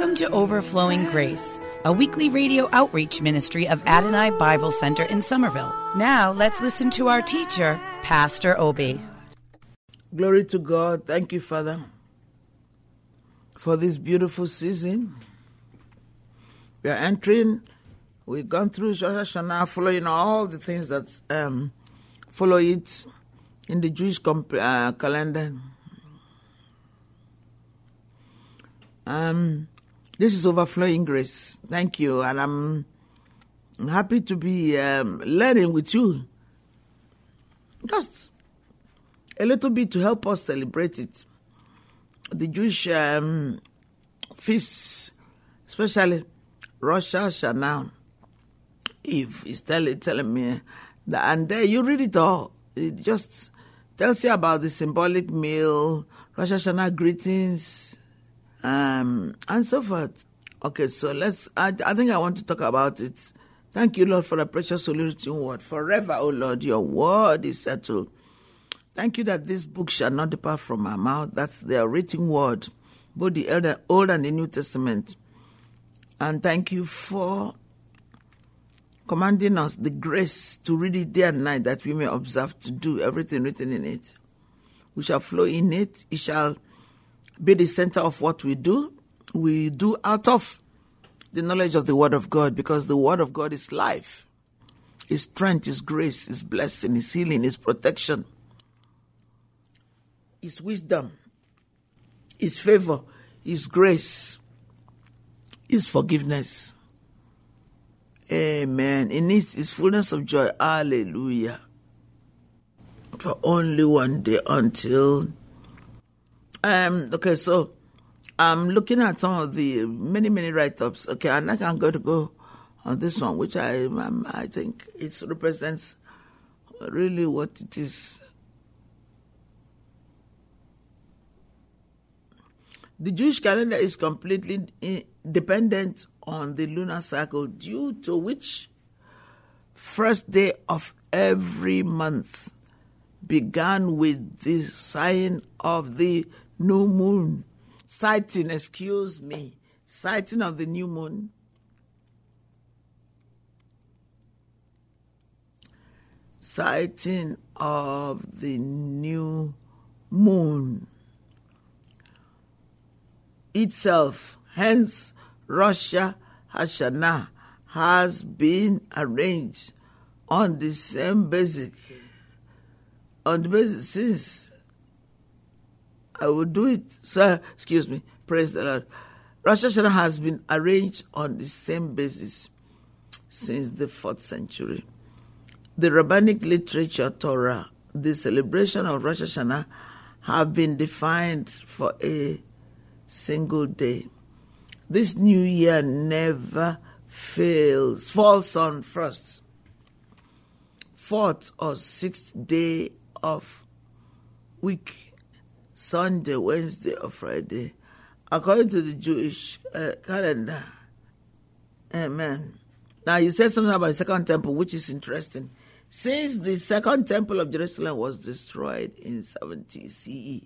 Welcome to Overflowing Grace, a weekly radio outreach ministry of Adonai Bible Center in Somerville. Now let's listen to our teacher, Pastor Obi. Glory to God. Thank you, Father, for this beautiful season. We are entering, we've gone through Rosh Hashanah, following all the things that um, follow it in the Jewish comp- uh, calendar. Um, this is overflowing grace. Thank you, and I'm happy to be um, learning with you. Just a little bit to help us celebrate it. The Jewish um, feasts, especially Rosh Hashanah. If he's telling, telling me that, and there you read it all. It just tells you about the symbolic meal, Rosh Hashanah greetings, um, and so forth. Okay, so let's. I, I think I want to talk about it. Thank you, Lord, for the precious solution word. Forever, O Lord, your word is settled. Thank you that this book shall not depart from my mouth. That's the written word, both the Old and the New Testament. And thank you for commanding us the grace to read it day and night that we may observe to do everything written in it. We shall flow in it. It shall be the center of what we do. We do out of the knowledge of the Word of God because the Word of God is life. His strength, is grace, His blessing, is healing, His protection, His wisdom, His favor, His grace, His forgiveness. Amen. In it is fullness of joy. Hallelujah. For only one day until. Um. Okay, so I'm looking at some of the many many write-ups. Okay, and I can go to go on this one, which I um, I think it represents really what it is. The Jewish calendar is completely dependent on the lunar cycle, due to which first day of every month began with the sign of the new moon. Sighting, excuse me, sighting of the new moon. Sighting of the new moon itself. Hence, Rosh Hashanah has been arranged on the same basic, on the basis since I will do it, sir. Excuse me. Praise the Lord. Rosh Hashanah has been arranged on the same basis since the fourth century. The rabbinic literature, Torah, the celebration of Rosh Hashanah have been defined for a single day. This new year never fails, falls on first, fourth or sixth day of week, Sunday, Wednesday, or Friday, according to the Jewish uh, calendar. Amen. Now, you said something about the second temple, which is interesting. Since the second temple of Jerusalem was destroyed in 70 CE,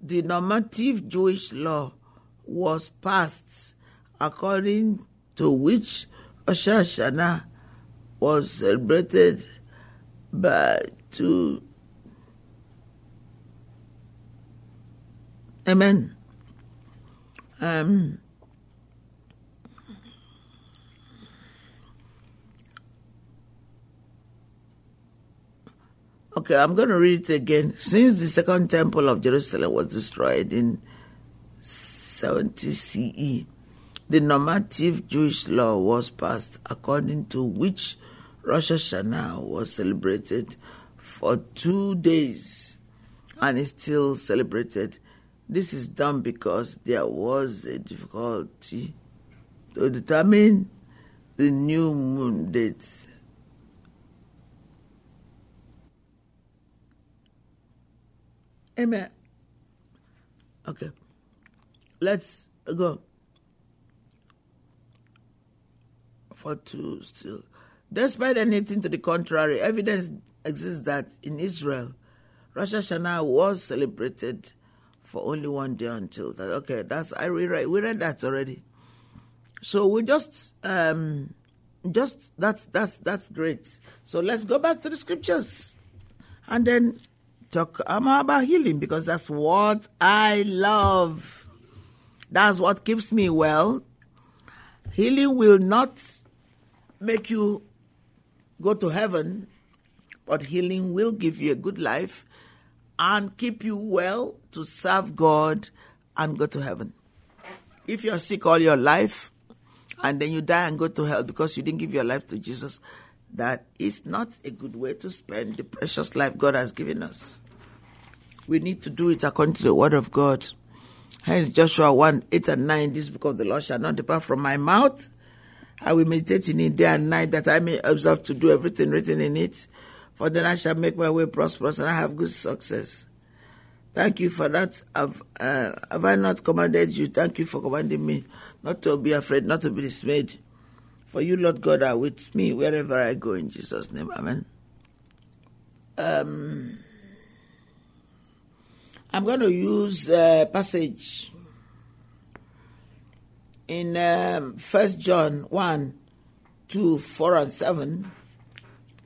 the normative Jewish law was passed according to which Rosh Hashanah was celebrated by two. Amen. Um, okay, I'm going to read it again. Since the second temple of Jerusalem was destroyed in 70 CE, the normative Jewish law was passed according to which Rosh Hashanah was celebrated for two days and is still celebrated. This is done because there was a difficulty to determine the new moon date. Amen. Okay. Let's go. For two still. Despite anything to the contrary, evidence exists that in Israel, Rosh Hashanah was celebrated for only one day until that. Okay, that's I read we read that already. So we just um just that's that's that's great. So let's go back to the scriptures and then talk about healing because that's what I love. That's what keeps me well. Healing will not make you go to heaven, but healing will give you a good life and keep you well to serve God and go to heaven. If you're sick all your life and then you die and go to hell because you didn't give your life to Jesus, that is not a good way to spend the precious life God has given us. We need to do it according to the word of God. Hence Joshua 1 8 and 9, this book of the Lord shall not depart from my mouth. I will meditate in it day and night that I may observe to do everything written in it. For then I shall make my way prosperous and I have good success. Thank you for that. Have, uh, have I not commanded you? Thank you for commanding me not to be afraid, not to be dismayed. For you, Lord God, are with me wherever I go in Jesus' name. Amen. Um, I'm going to use a passage in um, 1 John 1 2, 4, and 7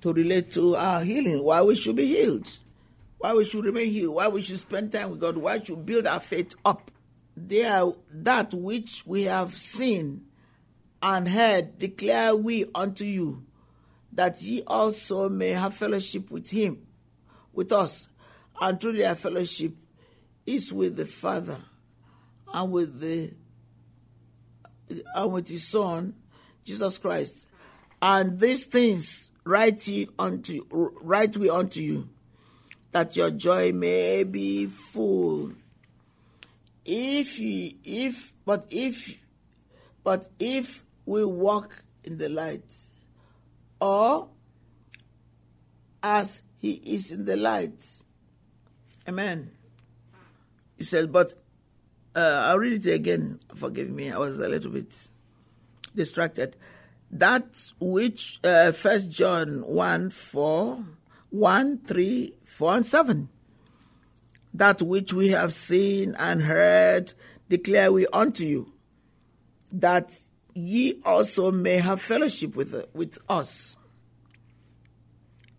to relate to our healing, why we should be healed, why we should remain healed, why we should spend time with God, why we should build our faith up. They are that which we have seen and heard declare we unto you, that ye also may have fellowship with him, with us, and truly our fellowship is with the Father and with the and with his Son, Jesus Christ. And these things write ye unto write we unto you, that your joy may be full. If ye if but if but if we walk in the light, or as he is in the light. Amen. He says, but uh, I'll read it again. Forgive me, I was a little bit distracted. That which uh, First John 1 4, 1, 3, 4, and 7. That which we have seen and heard declare we unto you, that ye also may have fellowship with, with us.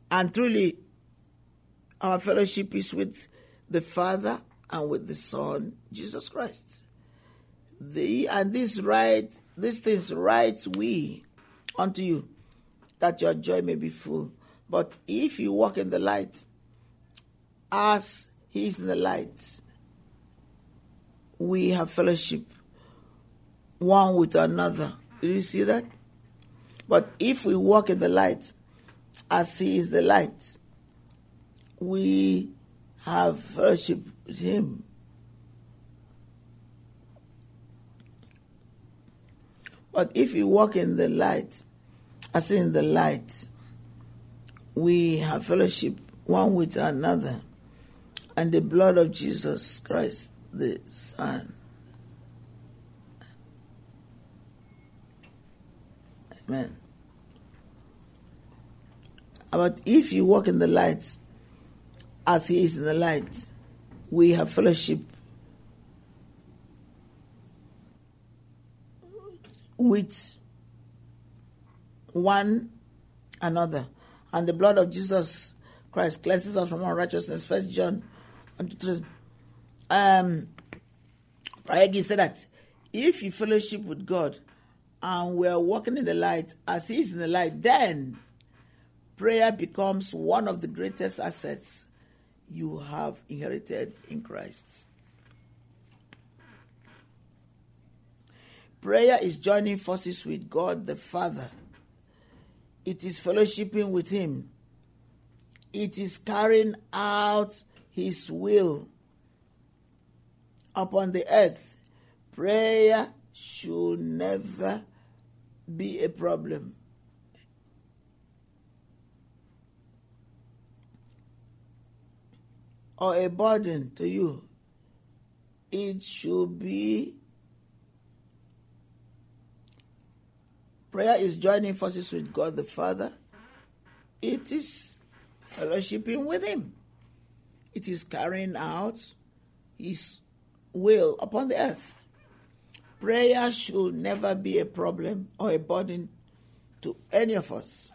And truly, our fellowship is with the Father and with the Son, Jesus Christ. The, and this right, these things write we unto you, that your joy may be full. But if you walk in the light, as he is in the light, we have fellowship one with another. Do you see that? But if we walk in the light, as he is the light, we have fellowship with him. But if you walk in the light, as in the light, we have fellowship one with another, and the blood of Jesus Christ, the Son. Amen. But if you walk in the light, as he is in the light, we have fellowship with one another. And the blood of Jesus Christ cleanses us from all righteousness. First John 1 to 3. Um, Prayagi said that if you fellowship with God and we are walking in the light as He is in the light, then prayer becomes one of the greatest assets you have inherited in Christ. Prayer is joining forces with God the Father. It is fellowshipping with Him. It is carrying out His will upon the earth. Prayer should never be a problem. Or a burden to you. It should be Prayer is joining forces with God the Father. It is fellowshipping with Him. It is carrying out His will upon the earth. Prayer should never be a problem or a burden to any of us.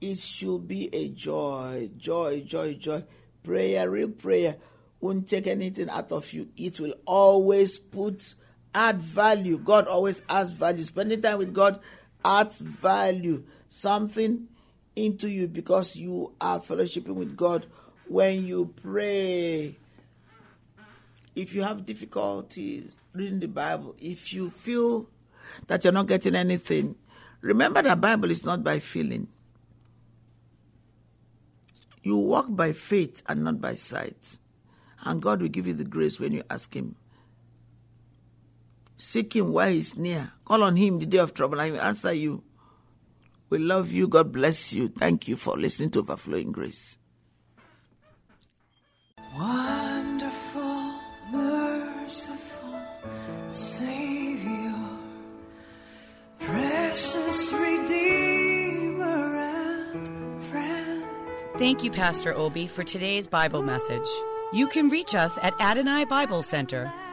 It should be a joy, joy, joy, joy. Prayer, real prayer, won't take anything out of you. It will always put add value. God always adds value. Spending time with God adds value, something into you because you are fellowshipping with God when you pray. If you have difficulties reading the Bible, if you feel that you're not getting anything, remember that Bible is not by feeling. You walk by faith and not by sight. And God will give you the grace when you ask Him. Seek him while he's near. Call on him the day of trouble and he will answer you. We love you. God bless you. Thank you for listening to Overflowing Grace. Wonderful, merciful Savior, precious Redeemer and friend. Thank you, Pastor Obi, for today's Bible message. You can reach us at Adonai Bible Center,